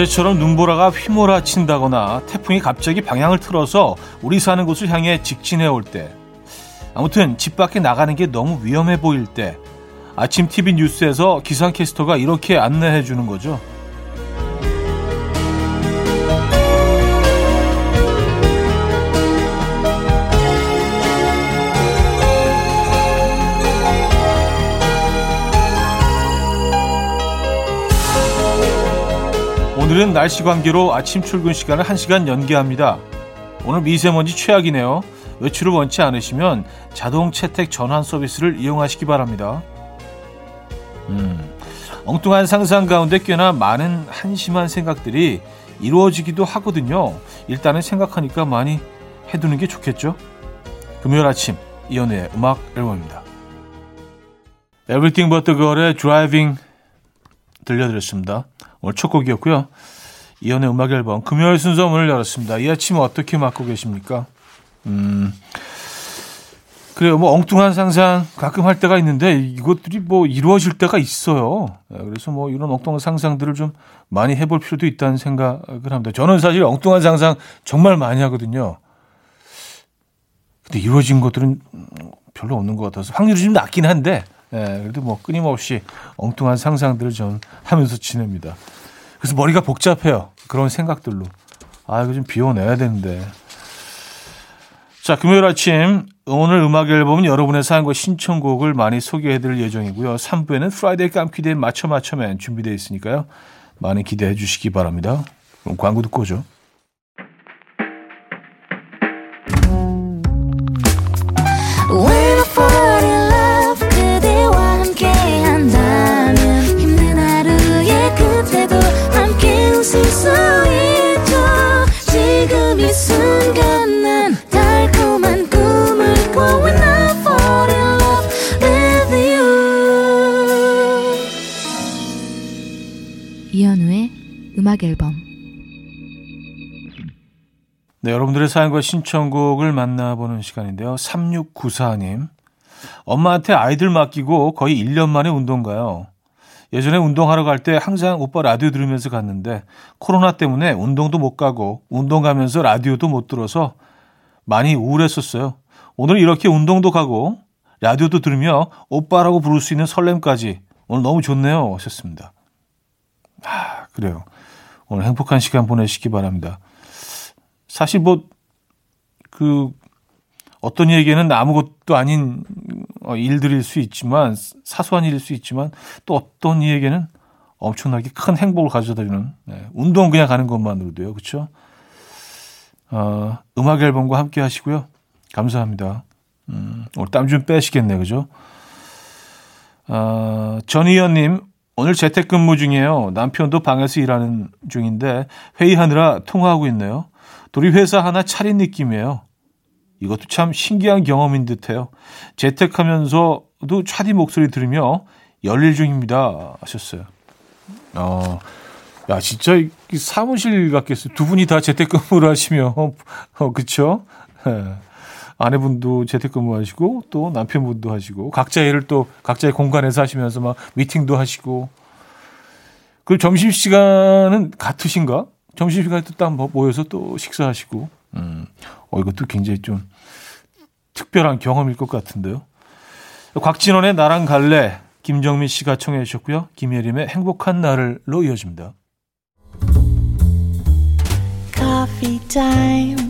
어제처럼 눈보라가 휘몰아친다거나 태풍이 갑자기 방향을 틀어서 우리 사는 곳을 향해 직진해 올 때, 아무튼 집 밖에 나가는 게 너무 위험해 보일 때, 아침 TV 뉴스에서 기상캐스터가 이렇게 안내해 주는 거죠. 오늘은 날씨 관계로 아침 출근 시간을 1시간 연기합니다. 오늘 미세먼지 최악이네요. 외출을 원치 않으시면 자동 채택 전환 서비스를 이용하시기 바랍니다. 음, 엉뚱한 상상 가운데 꽤나 많은 한심한 생각들이 이루어지기도 하거든요. 일단은 생각하니까 많이 해두는 게 좋겠죠? 금요일 아침 이연우의 음악 앨범입니다. Everything But The Girl의 Driving 들려드렸습니다. 오늘 첫 곡이었고요. 이연의 음악 앨범 금요일 순서 문을 열었습니다. 이 아침 어떻게 맞고 계십니까? 음, 그래요. 뭐 엉뚱한 상상 가끔 할 때가 있는데 이것들이 뭐 이루어질 때가 있어요. 네, 그래서 뭐 이런 엉뚱한 상상들을 좀 많이 해볼 필요도 있다는 생각을 합니다. 저는 사실 엉뚱한 상상 정말 많이 하거든요. 근데 이루어진 것들은 별로 없는 것 같아서 확률이 좀 낮긴 한데 예, 그래도 뭐 끊임없이 엉뚱한 상상들을 좀 하면서 지냅니다. 그래서 머리가 복잡해요. 그런 생각들로. 아, 이거 좀 비워내야 되는데. 자, 금요일 아침 오늘 음악 앨범은 여러분의 사연과 신청곡을 많이 소개해드릴 예정이고요. 3부에는 Friday 깜퀴 Day 맞춰 맞춰맨 준비되어 있으니까요. 많이 기대해 주시기 바랍니다. 그럼 광고 듣고 오죠. 음악 앨범 네, 여러분들의 사연과 신청곡을 만나보는 시간인데요. 3694님. 엄마한테 아이들 맡기고 거의 1년 만에 운동 가요. 예전에 운동하러 갈 때 항상 오빠 라디오 들으면서 갔는데 코로나 때문에 운동도 못 가고 운동 가면서 라디오도 못 들어서 많이 우울했었어요. 오늘 이렇게 운동도 가고 라디오도 들으며 오빠라고 부를 수 있는 설렘까지 오늘 너무 좋네요. 하셨습니다. 아, 그래요. 오늘 행복한 시간 보내시기 바랍니다. 사실 뭐, 그, 어떤 얘기는 아무것도 아닌 어, 일들일 수 있지만, 사소한 일일 수 있지만, 또 어떤 이에게는 엄청나게 큰 행복을 가져다 주는, 네, 운동 그냥 가는 것만으로도요. 그쵸? 어, 음악 앨범과 함께 하시고요. 감사합니다. 음, 오늘 땀 좀 빼시겠네, 그죠? 어, 전희연님, 오늘 재택근무 중이에요. 남편도 방에서 일하는 중인데 회의하느라 통화하고 있네요. 둘이 회사 하나 차린 느낌이에요. 이것도 참 신기한 경험인 듯해요. 재택하면서도 차디 목소리 들으며 열일 중입니다. 하셨어요. 어, 야 진짜 사무실 같겠어요. 두 분이 다 재택근무를 하시면 어, 그쵸? 예. 아내분도 재택근무하시고 또 남편분도 하시고 각자 일을 또 각자의 공간에서 하시면서 막 미팅도 하시고 그 점심 시간은 같으신가? 점심 시간에 또딱 모여서 또 식사하시고 음. 어 이것도 굉장히 좀 특별한 경험일 것 같은데요. 곽진원의 나랑 갈래 김정민 씨가 청해 주셨고요. 김예림의 행복한 날을로 이어집니다. Coffee time.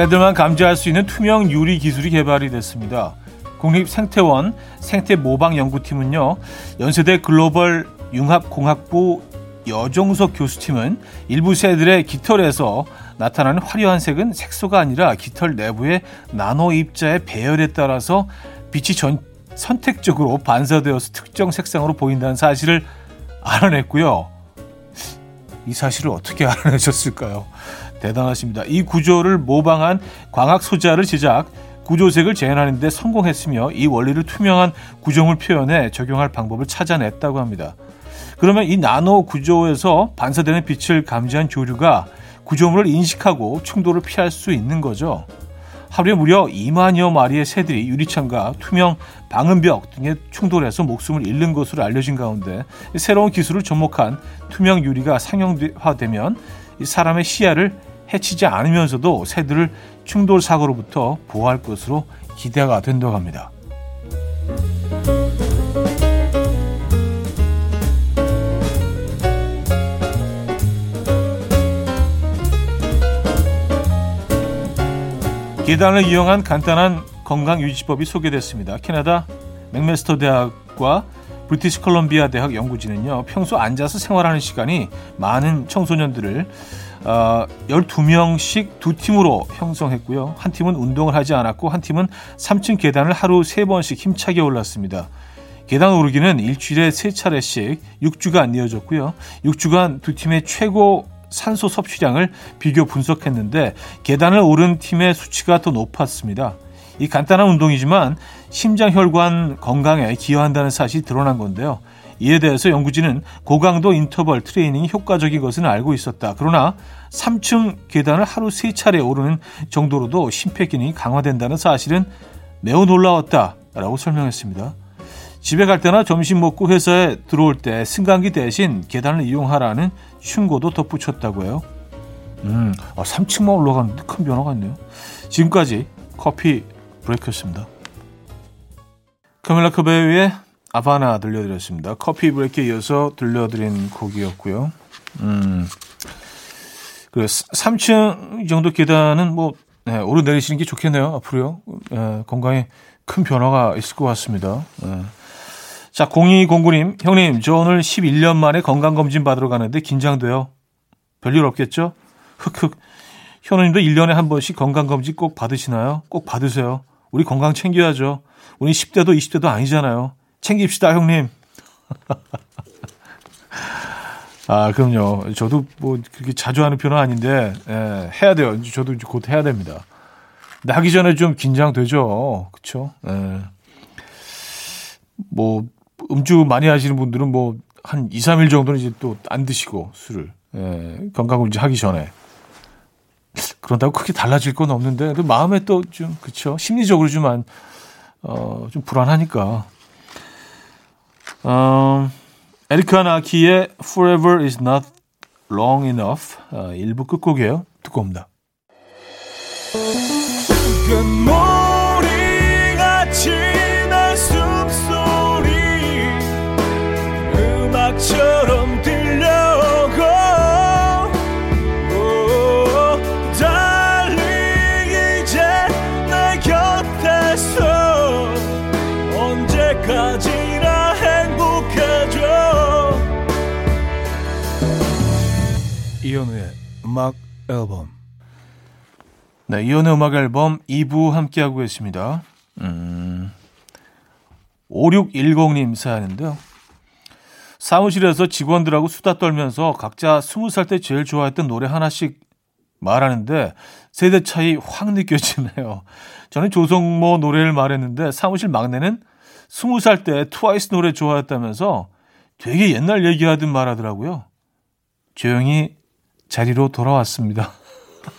새들만 감지할 수 있는 투명 유리 기술이 개발이 됐습니다. 국립생태원 생태모방연구팀은요, 연세대 글로벌 융합공학부 여종석 교수팀은 일부 새들의 깃털에서 나타나는 화려한 색은 색소가 아니라 깃털 내부의 나노 입자의 배열에 따라서 빛이 전, 선택적으로 반사되어서 특정 색상으로 보인다는 사실을 알아냈고요. 이 사실을 어떻게 알아내셨을까요? 대단하십니다. 이 구조를 모방한 광학 소자를 제작, 구조색을 재현하는 데 성공했으며 이 원리를 투명한 구조물 표현에 적용할 방법을 찾아냈다고 합니다. 그러면 이 나노 구조에서 반사되는 빛을 감지한 조류가 구조물을 인식하고 충돌을 피할 수 있는 거죠. 하루에 무려 2만여 마리의 새들이 유리창과 투명 방음벽 등에 충돌해서 목숨을 잃는 것으로 알려진 가운데 새로운 기술을 접목한 투명 유리가 상용화되면 사람의 시야를 해치지 않으면서도 새들을 충돌 사고로부터 보호할 것으로 기대가 된다고 합니다. 계단을 이용한 간단한 건강 유지법이 소개됐습니다. 캐나다 맥메스터 대학과 브리티시 컬럼비아 대학 연구진은요, 평소 앉아서 생활하는 시간이 많은 청소년들을 어, 12명씩 두 팀으로 형성했고요. 한 팀은 운동을 하지 않았고 한 팀은 3층 계단을 하루 3번씩 힘차게 올랐습니다. 계단 오르기는 일주일에 3차례씩 6주간 이어졌고요. 6주간 두 팀의 최고 산소 섭취량을 비교 분석했는데 계단을 오른 팀의 수치가 더 높았습니다. 이 간단한 운동이지만 심장혈관 건강에 기여한다는 사실이 드러난 건데요. 이에 대해서 연구진은 고강도 인터벌 트레이닝이 효과적인 것은 알고 있었다. 그러나 3층 계단을 하루 3차례 오르는 정도로도 심폐기능이 강화된다는 사실은 매우 놀라웠다 라고 설명했습니다. 집에 갈 때나 점심 먹고 회사에 들어올 때 승강기 대신 계단을 이용하라는 충고도 덧붙였다고요. 음, 아, 3층만 올라가는데 큰 변화가 있네요. 지금까지 커피 브레이크였습니다. 카멜라 커베의 아바나 들려드렸습니다. 커피 브레이크에 이어서 들려드린 곡이었고요. 음, 그 3층 정도 계단은 뭐 네, 오르내리시는 게 좋겠네요. 앞으로요. 네, 건강에 큰 변화가 있을 것 같습니다. 네. 자, 0209님, 형님, 저 오늘 11년 만에 건강검진 받으러 가는데 긴장돼요. 별일 없겠죠? 흑흑. 현우님도 1년에 한 번씩 건강검진 꼭 받으시나요? 꼭 받으세요. 우리 건강 챙겨야죠. 우리 10대도 20대도 아니잖아요. 챙깁시다, 형님. 아, 그럼요. 저도 뭐 그렇게 자주 하는 편은 아닌데, 예, 해야 돼요. 저도 곧 해야 됩니다. 하기 전에 좀 긴장되죠. 그쵸? 예. 뭐, 음주 많이 하시는 분들은 뭐 한 2, 3일 정도는 이제 또 안 드시고 술을 예, 건강검진 하기 전에 그런다고 크게 달라질 건 없는데 또 마음에 또 좀 그쵸 심리적으로 좀 안 어, 좀 불안하니까 어, 에리카 나키의 Forever is not long enough 어, 일부 끝곡이에요 듣고 옵니다. 이현우의 음악 앨범 네, 이현우의 음악 앨범 2부 함께하고 계십니다 음, 5610님 사연인데요 사무실에서 직원들하고 수다 떨면서 각자 스무 살때 제일 좋아했던 노래 하나씩 말하는데 세대 차이 확 느껴지네요. 저는 조성모 노래를 말했는데 사무실 막내는 스무 살때 트와이스 노래 좋아했다면서 되게 옛날 얘기하듯 말하더라고요. 조용히 자리로 돌아왔습니다.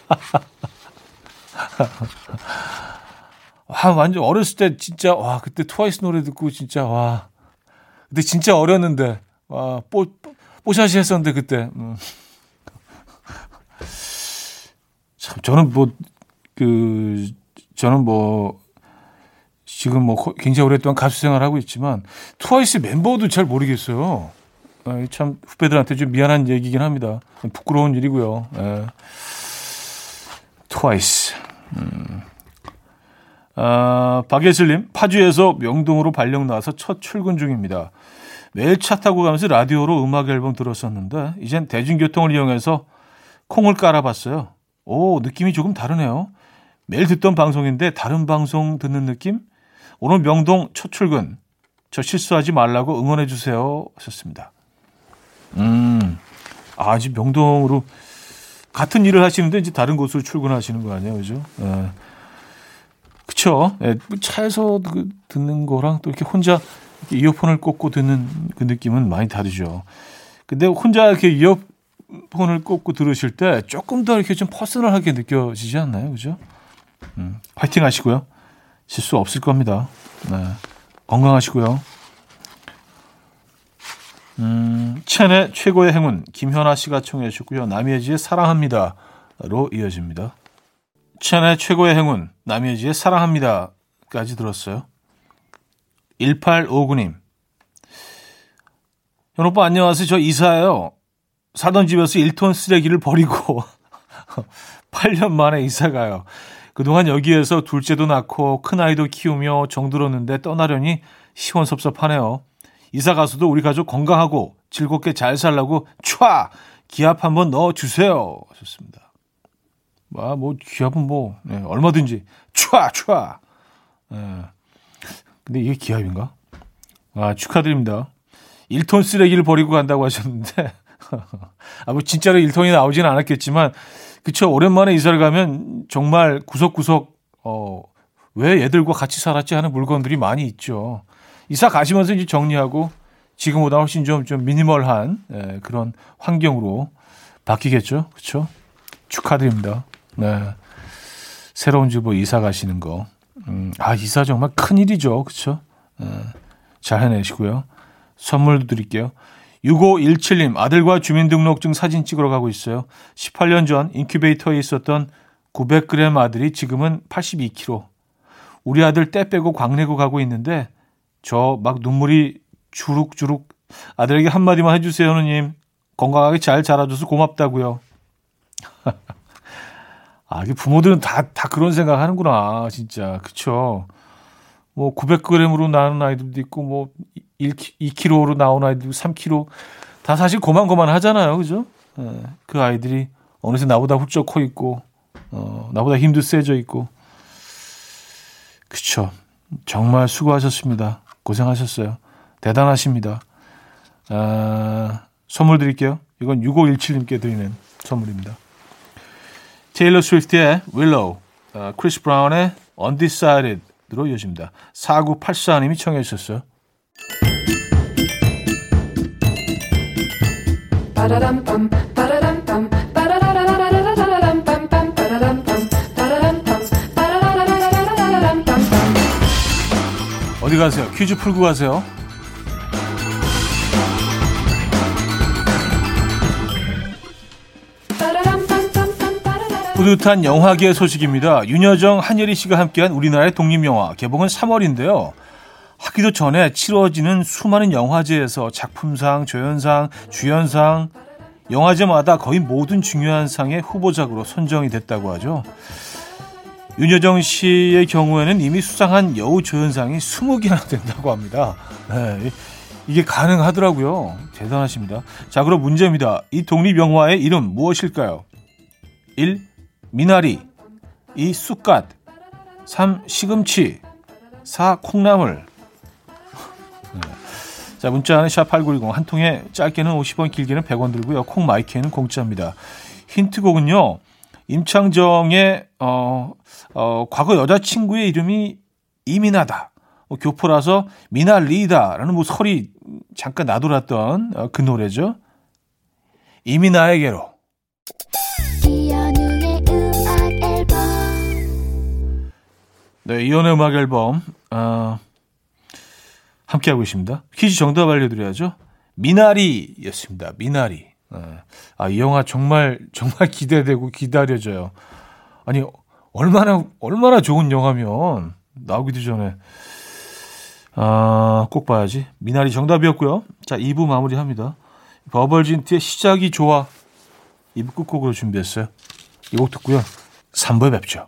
와, 완전 어렸을 때 진짜, 와, 그때 트와이스 노래 듣고 진짜, 와. 그때 진짜 어렸는데, 와, 뽀, 뽀샤시 했었는데, 그때. 음. 참, 저는 뭐, 그, 저는 뭐, 지금 뭐 굉장히 오랫동안 가수 생활을 하고 있지만, 트와이스 멤버도 잘 모르겠어요. 아, 참, 후배들한테 좀 미안한 얘기긴 합니다. 부끄러운 일이고요. 예. 트와이스. 음. 아, 박예슬님, 파주에서 명동으로 발령 나와서 첫 출근 중입니다. 매일 차 타고 가면서 라디오로 음악 앨범 들었었는데 이젠 대중교통을 이용해서 콩을 깔아봤어요. 오 느낌이 조금 다르네요. 매일 듣던 방송인데 다른 방송 듣는 느낌? 오늘 명동 첫 출근 저 실수하지 말라고 응원해 주세요 하셨습니다. 음 아, 지 명동으로 같은 일을 하시는데 이제 다른 곳으로 출근하시는 거 아니에요, 그죠? 예. 그쵸? 예, 차에서 그 듣는 거랑 또 이렇게 혼자 이어폰을 꽂고 듣는 그 느낌은 많이 다르죠. 근데 혼자 이렇게 이어폰을 꽂고 들으실 때 조금 더 이렇게 좀 퍼스널하게 느껴지지 않나요, 그죠? 음, 화이팅 하시고요. 실수 없을 겁니다. 네. 건강하시고요. 음, 첸의 최고의 행운 김현아 씨가 청해 주셨고요. 남예지의 사랑합니다로 이어집니다. 첸의 최고의 행운 남예지의 사랑합니다까지 들었어요. 1859님 현 오빠 안녕하세요. 저 이사예요. 사던 집에서 1톤 쓰레기를 버리고 8년 만에 이사 가요. 그동안 여기에서 둘째도 낳고 큰아이도 키우며 정들었는데 떠나려니 시원섭섭하네요. 이사 가서도 우리 가족 건강하고 즐겁게 잘 살라고 촤! 기합 한번 넣어 주세요. 하셨습니다. 아, 뭐, 기합은 뭐, 네, 얼마든지 촤! 촤! 네. 근데 이게 기합인가? 아, 축하드립니다. 1톤 쓰레기를 버리고 간다고 하셨는데, 아, 뭐, 진짜로 1톤이 나오지는 않았겠지만, 그쵸. 오랜만에 이사를 가면 정말 구석구석, 어, 왜 얘들과 같이 살았지 하는 물건들이 많이 있죠. 이사 가시면서 이제 정리하고 지금보다 훨씬 좀, 좀 미니멀한 예, 그런 환경으로 바뀌겠죠. 그쵸 축하드립니다. 네. 새로운 집으로 이사 가시는 거. 음, 아, 이사 정말 큰일이죠. 그쵸 예, 잘 해내시고요. 선물도 드릴게요. 6517님, 아들과 주민등록증 사진 찍으러 가고 있어요. 18년 전 인큐베이터에 있었던 900g 아들이 지금은 82kg. 우리 아들 때 빼고 광내고 가고 있는데 저 막 눈물이 주룩주룩 아들에게 한마디만 해주세요, 누님. 건강하게 잘 자라줘서 고맙다고요. 아, 이게 부모들은 다, 다 그런 생각 하는구나, 진짜. 그쵸. 뭐, 900g으로 나오는 아이들도 있고, 뭐, 1, 2kg로 나오는 아이들도 3kg. 다 사실 고만고만 하잖아요. 그죠? 예, 그 아이들이 어느새 나보다 훌쩍 커 있고, 어, 나보다 힘도 세져 있고. 그쵸. 정말 수고하셨습니다. 고생하셨어요. 대단하십니다. 아, 선물 드릴게요. 이건 6517님께 드리는 선물입니다. 테일러 스위프트의 Willow, 어, 크리스 브라운의 Undecided로 이어집니다. 4984님이 청해 주셨어요. 가세요? 퀴즈 풀고 가세요. 뿌듯한 영화계 소식입니다. 윤여정, 한예리 씨가 함께한 우리나라의 독립영화 개봉은 3월인데요. 하기도 전에 치러지는 수많은 영화제에서 작품상, 조연상, 주연상, 영화제마다 거의 모든 중요한 상의 후보작으로 선정이 됐다고 하죠. 윤여정 씨의 경우에는 이미 수상한 여우 조연상이 20개나 된다고 합니다. 네, 이게 가능하더라고요. 대단하십니다. 자, 그럼 문제입니다. 이 독립영화의 이름 무엇일까요? 1. 미나리 2. 쑥갓 3. 시금치 4. 콩나물 네. 자 문자는 샵8910 한 통에 짧게는 50원 길게는 100원 들고요. 콩 마이크는 공짜입니다. 힌트곡은요. 임창정의 어, 어, 과거 여자친구의 이름이 이민하다. 뭐 교포라서 미나 리다라는 뭐 설이 잠깐 나돌았던 어, 그 노래죠. 이민아에게로. 네, 이연의 음악 앨범 어, 함께하고 있습니다. 퀴즈 정답 알려드려야죠. 미나리였습니다. 미나리. 어, 아, 이 영화 정말 정말 기대되고 기다려져요. 아니 얼마나 얼마나 좋은 영화면 나오기도 전에 아, 꼭 봐야지. 미나리 정답이었고요. 자, 2부 마무리합니다. 버벌진트의 시작이 좋아. 2부 끝곡으로 준비했어요. 이 곡 듣고요. 3부에 뵙죠.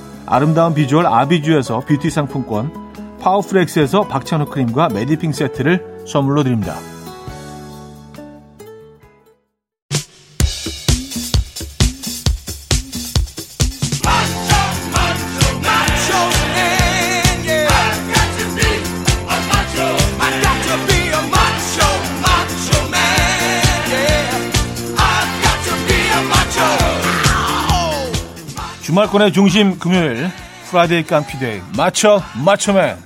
아름다운 비주얼 아비주에서 뷰티 상품권, 파워프렉스에서 박찬호 크림과 메디핑 세트를 선물로 드립니다. 주말권의 중심 금요일 Friday 깜퀴 Day 맞춰 맞춰맨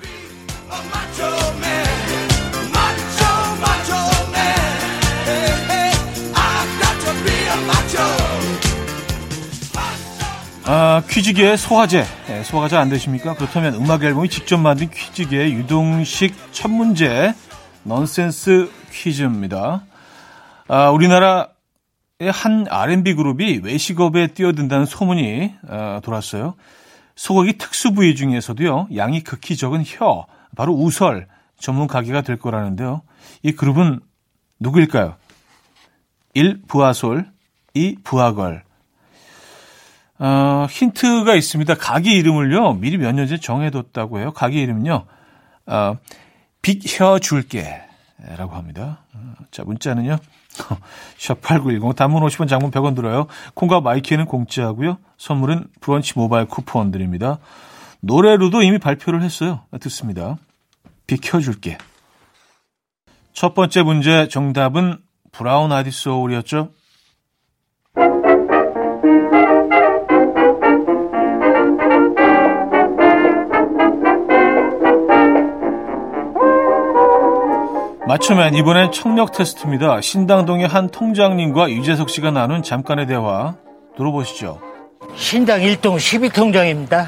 아, 퀴즈계의 소화제. 네, 소화제 안 되십니까? 그렇다면 음악 앨범이 직접 만든 퀴즈계의 유동식 첫 문제, 넌센스 퀴즈입니다. 아, 우리나라 한 R&B 그룹이 외식업에 뛰어든다는 소문이 어, 돌았어요. 소고기 특수 부위 중에서도요, 양이 극히 적은 혀, 바로 우설 전문 가게가 될 거라는데요. 이 그룹은 누구일까요? 1. 부하솔 2. 부하걸 어, 힌트가 있습니다. 가게 이름을요, 미리 몇 년 전에 정해뒀다고 해요. 가게 이름은요, 어, 빅혀 줄게. 라고 합니다. 어, 자, 문자는요, 샵8910 단문 50원 장문 100원 들어요. 콩과 마이키는 공짜고요. 선물은 브런치 모바일 쿠폰 드립니다. 노래로도 이미 발표를 했어요. 듣습니다. 비켜줄게. 첫 번째 문제 정답은 브라운 아이드 소울이었죠. 맞추면 이번엔 청력 테스트입니다. 신당동의 한 통장님과 유재석 씨가 나눈 잠깐의 대화 들어보시죠. 신당 1동 12통장입니다.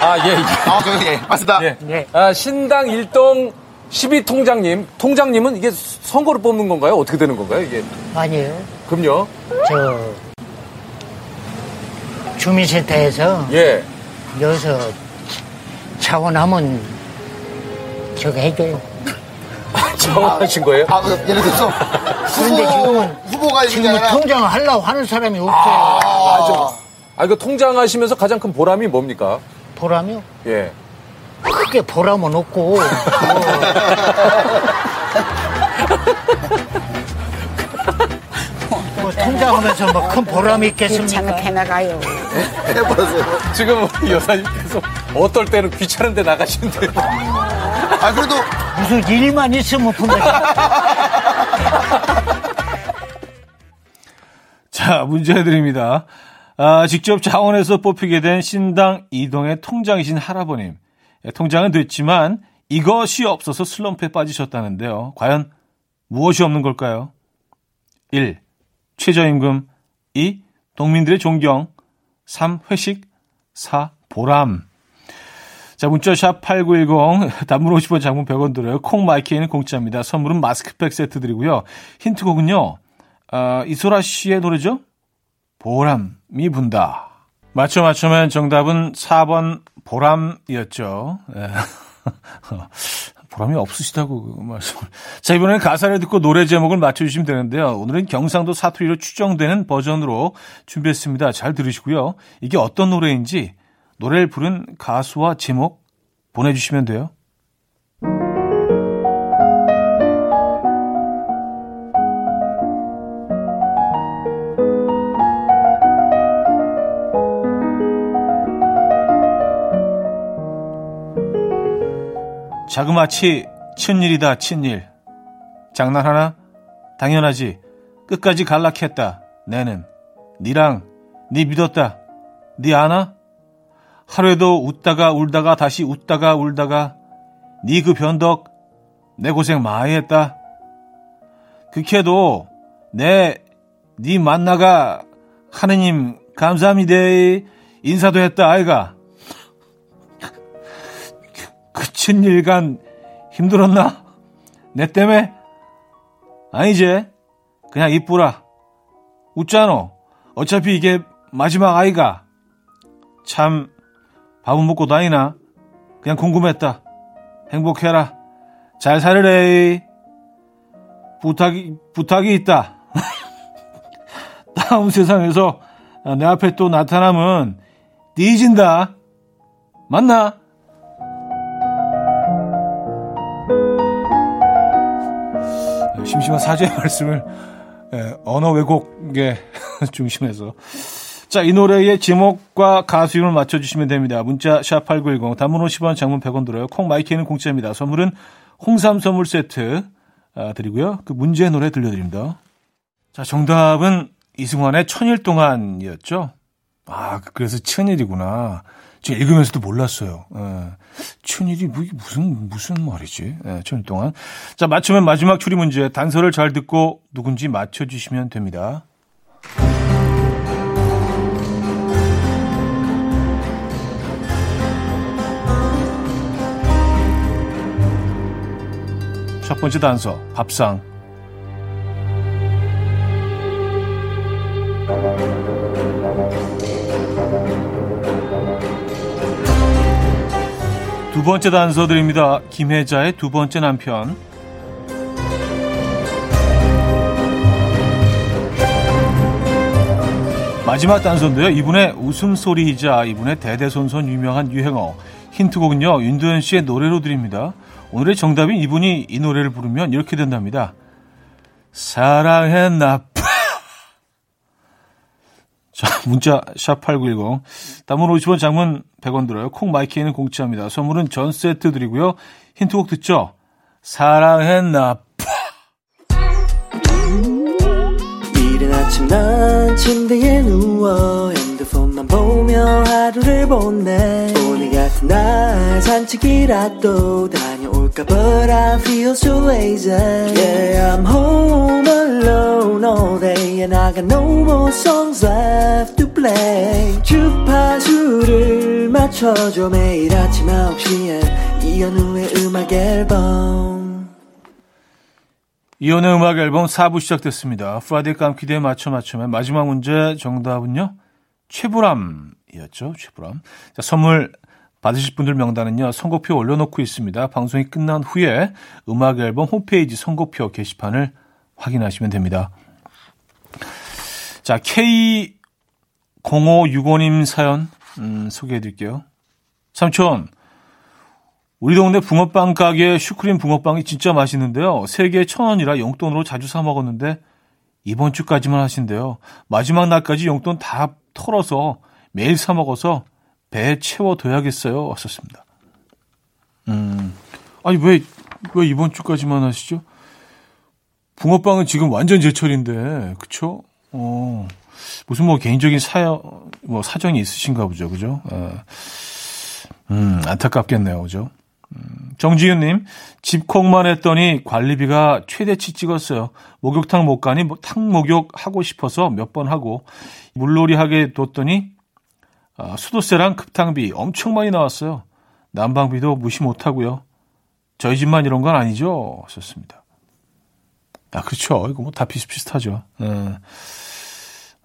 아, 예, 예. 아, 저, 예, 맞습니다. 예. 네. 아, 신당 1동 12통장님. 통장님은 이게 선거를 뽑는 건가요? 어떻게 되는 건가요, 이게? 아니에요. 그럼요. 저 주민센터에서 예. 여기서 차원하면 저거 해줘요. 정하신 거예요? 아, 그, 예를 들어서. 그런데 후보, 지금은 후보가 지금 아니라. 통장을 하려고 하는 사람이 없어요. 아, 아, 이거 통장하시면서 가장 큰 보람이 뭡니까? 보람이요? 예. 크게 보람은 없고 뭐 통장하면서 뭐 큰 보람이 있겠습니까? 귀찮게 나가요. 해버렸어요. 지금 우리 여사님께서 어떨 때는 귀찮은데 나가시는데. 아, 그래도. 무슨 일만 있으면 분명 자, 문제 드립니다. 아, 직접 자원에서 뽑히게 된 신당 이동의 통장이신 할아버님. 예, 통장은 됐지만 이것이 없어서 슬럼프에 빠지셨다는데요. 과연 무엇이 없는 걸까요? 1. 최저임금 2. 동민들의 존경 3. 회식 4. 보람 자, 문자 샵 8910 단문 50원 장문 100원 들어요. 콩 마이케이는 공짜입니다. 선물은 마스크팩 세트 드리고요. 힌트곡은요. 아, 이소라 씨의 노래죠? 보람이 분다. 맞춰 맞추면 정답은 4번 보람이었죠. 예. 보람이 없으시다고 그 말씀을. 자, 이번에는 가사를 듣고 노래 제목을 맞춰주시면 되는데요. 오늘은 경상도 사투리로 추정되는 버전으로 준비했습니다. 잘 들으시고요. 이게 어떤 노래인지 노래를 부른 가수와 제목 보내주시면 돼요. 자그마치 친일이다 친일. 장난하나? 당연하지. 끝까지 갈락했다 내는. 니랑 니 믿었다. 니 아나? 하루에도 웃다가 울다가 다시 웃다가 울다가 니 그 변덕 내 고생 많이 했다. 그캐도 내 니 만나가 하느님 감사합니다. 인사도 했다 아이가 그 친 일간 힘들었나? 내 때문에? 아니지. 그냥 이쁘라. 웃잖아. 어차피 이게 마지막 아이가. 참 밥은 먹고 다니나? 그냥 궁금했다. 행복해라. 잘 살으래. 부탁이, 부탁이 있다. 다음 세상에서 내 앞에 또 나타나면 뒤진다. 맞나? 심심한 사죄의 말씀을 예, 언어 왜곡에 중심에서 자, 이 노래의 제목과 가수 이름을 맞춰주시면 됩니다. 문자 샵8910 단문 50원 장문 100원 들어요. 콩 마이키는 공짜입니다. 선물은 홍삼 선물 세트 아, 드리고요. 그 문제의 노래 들려드립니다. 자, 정답은 이승환의 천일 동안이었죠. 아, 그래서 천일이구나. 제가 읽으면서도 몰랐어요. 예. 천일이 뭐, 무슨 무슨 말이지? 예, 천일 동안. 자, 맞추면 마지막 추리 문제 단서를 잘 듣고 누군지 맞춰 주시면 됩니다. 첫 번째 단서 밥상 번째 단서 드립니다. 김혜자의 두 번째 남편. 마지막 단서인데요. 이분의 웃음소리이자 이분의 대대손손 유명한 유행어. 힌트곡은요. 윤도현 씨의 노래로 드립니다. 오늘의 정답인 이분이 이 노래를 부르면 이렇게 된답니다. 사랑해 나빠. 자, 문자 샵 8910. 담은 50원 장문 100원 들어요. 콩 마이키에는 공짜입니다. 선물은 전 세트 드리고요. 힌트곡 듣죠? 사랑해 나빠. 이른 아침 난 침대에 누워 핸드폰만 보며 하루를 보내 오늘 같은 날 산책이라도 다 녀올까 But I feel so lazy Yeah I'm home alone all day And I got no more songs left to play 주파수를 맞춰줘 매일 아침 9시에 이현우의 음악 앨범 이현우의 음악 앨범 4부 시작됐습니다. Friday 깜퀴 Day 맞춰 맞춰맨 마지막 문제 정답은요. 최불암이었죠. 최불암. 자, 선물 받으실 분들 명단은요. 선곡표 올려놓고 있습니다. 방송이 끝난 후에 음악 앨범 홈페이지 선곡표 게시판을 확인하시면 됩니다. 자, K0565님 사연 음, 소개해 드릴게요. 삼촌, 우리 동네 붕어빵 가게 슈크림 붕어빵이 진짜 맛있는데요. 세 개에 천 원이라 용돈으로 자주 사 먹었는데 이번 주까지만 하신대요. 마지막 날까지 용돈 다 털어서 매일 사 먹어서 배에 채워둬야겠어요. 왔었습니다. 음, 아니 왜, 왜 이번 주까지만 하시죠? 붕어빵은 지금 완전 제철인데, 그쵸? 어, 무슨 뭐 개인적인 사연, 뭐 사정이 있으신가 보죠. 그죠? 어, 음, 안타깝겠네요. 그죠? 정지윤님, 집콕만 했더니 관리비가 최대치 찍었어요. 목욕탕 못 가니 뭐 탕 목욕 하고 싶어서 몇 번 하고 물놀이 하게 뒀더니 아, 수도세랑 급탕비 엄청 많이 나왔어요. 난방비도 무시 못 하고요. 저희 집만 이런 건 아니죠. 썼습니다. 아, 그렇죠. 이거 뭐 다 비슷비슷하죠. 예.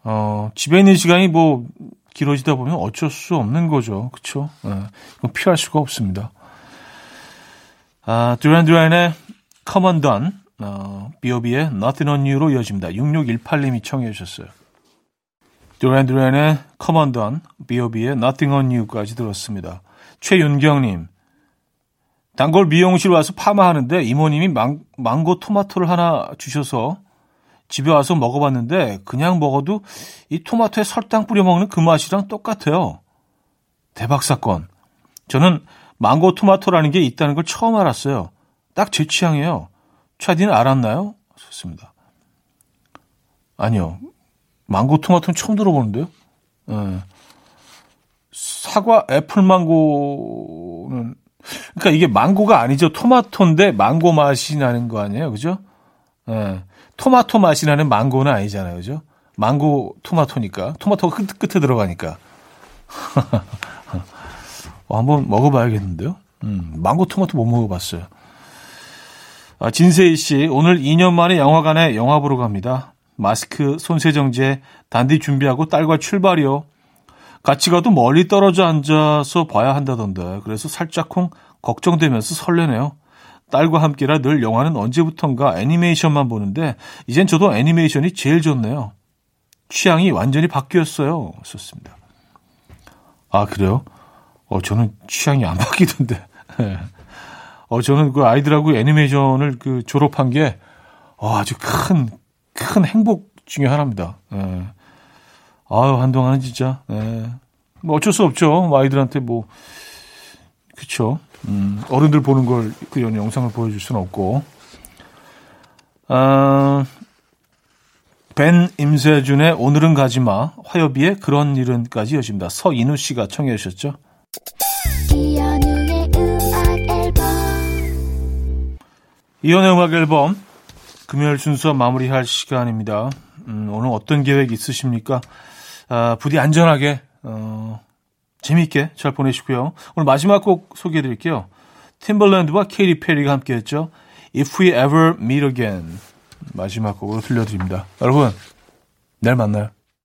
어, 집에 있는 시간이 뭐 길어지다 보면 어쩔 수 없는 거죠. 그렇죠? 예. 이건 피할 수가 없습니다. 아, 듀란 듀란의 Come Undone, 어, B.O.B의 Nothing on You로 이어집니다. 6618님이 청해 주셨어요. 듀란의 Come Undone, B.O.B의 Nothing on You까지 들었습니다. 최윤경님, 단골 미용실 와서 파마하는데 이모님이 망, 망고 토마토를 하나 주셔서 집에 와서 먹어봤는데 그냥 먹어도 이 토마토에 설탕 뿌려 먹는 그 맛이랑 똑같아요. 대박 사건. 저는 망고 토마토라는 게 있다는 걸 처음 알았어요. 딱 제 취향이에요. 차디는 알았나요? 좋습니다. 아니요. 망고 토마토는 처음 들어보는데요. 네. 사과 애플 망고는 그러니까 이게 망고가 아니죠. 토마토인데 망고 맛이 나는 거 아니에요. 그죠? 예. 토마토 맛이 나는 망고는 아니잖아요. 그죠? 망고 토마토니까. 토마토가 끝, 끝에 들어가니까. 어, 한번 먹어봐야겠는데요. 음, 망고 토마토 못 먹어봤어요. 아, 진세희 씨, 오늘 2년 만에 영화관에 영화 보러 갑니다. 마스크, 손세정제, 단디 준비하고 딸과 출발이요. 같이 가도 멀리 떨어져 앉아서 봐야 한다던데. 그래서 살짝쿵 걱정되면서 설레네요. 딸과 함께라 늘 영화는 언제부턴가 애니메이션만 보는데 이젠 저도 애니메이션이 제일 좋네요. 취향이 완전히 바뀌었어요. 썼습니다. 아 그래요? 어 저는 취향이 안 바뀌던데. 어 저는 그 아이들하고 애니메이션을 그 졸업한 게 어, 아주 큰 큰 행복 중에 하나입니다. 예. 아유, 한동안은 진짜, 예. 뭐 어쩔 수 없죠. 뭐 아이들한테 뭐, 그쵸. 음, 어른들 보는 걸, 그 영상을 보여줄 수는 없고. 아, 벤 임세준의 오늘은 가지 마, 화요비의 그런 일은까지 여십니다. 서인우 씨가 청해 주셨죠. 이현우의 음악 앨범 이연의 음악 앨범 금요일 순서 마무리할 시간입니다. 음, 오늘 어떤 계획 있으십니까? 아, 부디 안전하게 어, 재미있게 잘 보내시고요. 오늘 마지막 곡 소개해 드릴게요. 팀벌랜드와 케이리 페리가 함께 했죠. If We Ever Meet Again 마지막 곡으로 들려드립니다. 여러분 내일 만나요.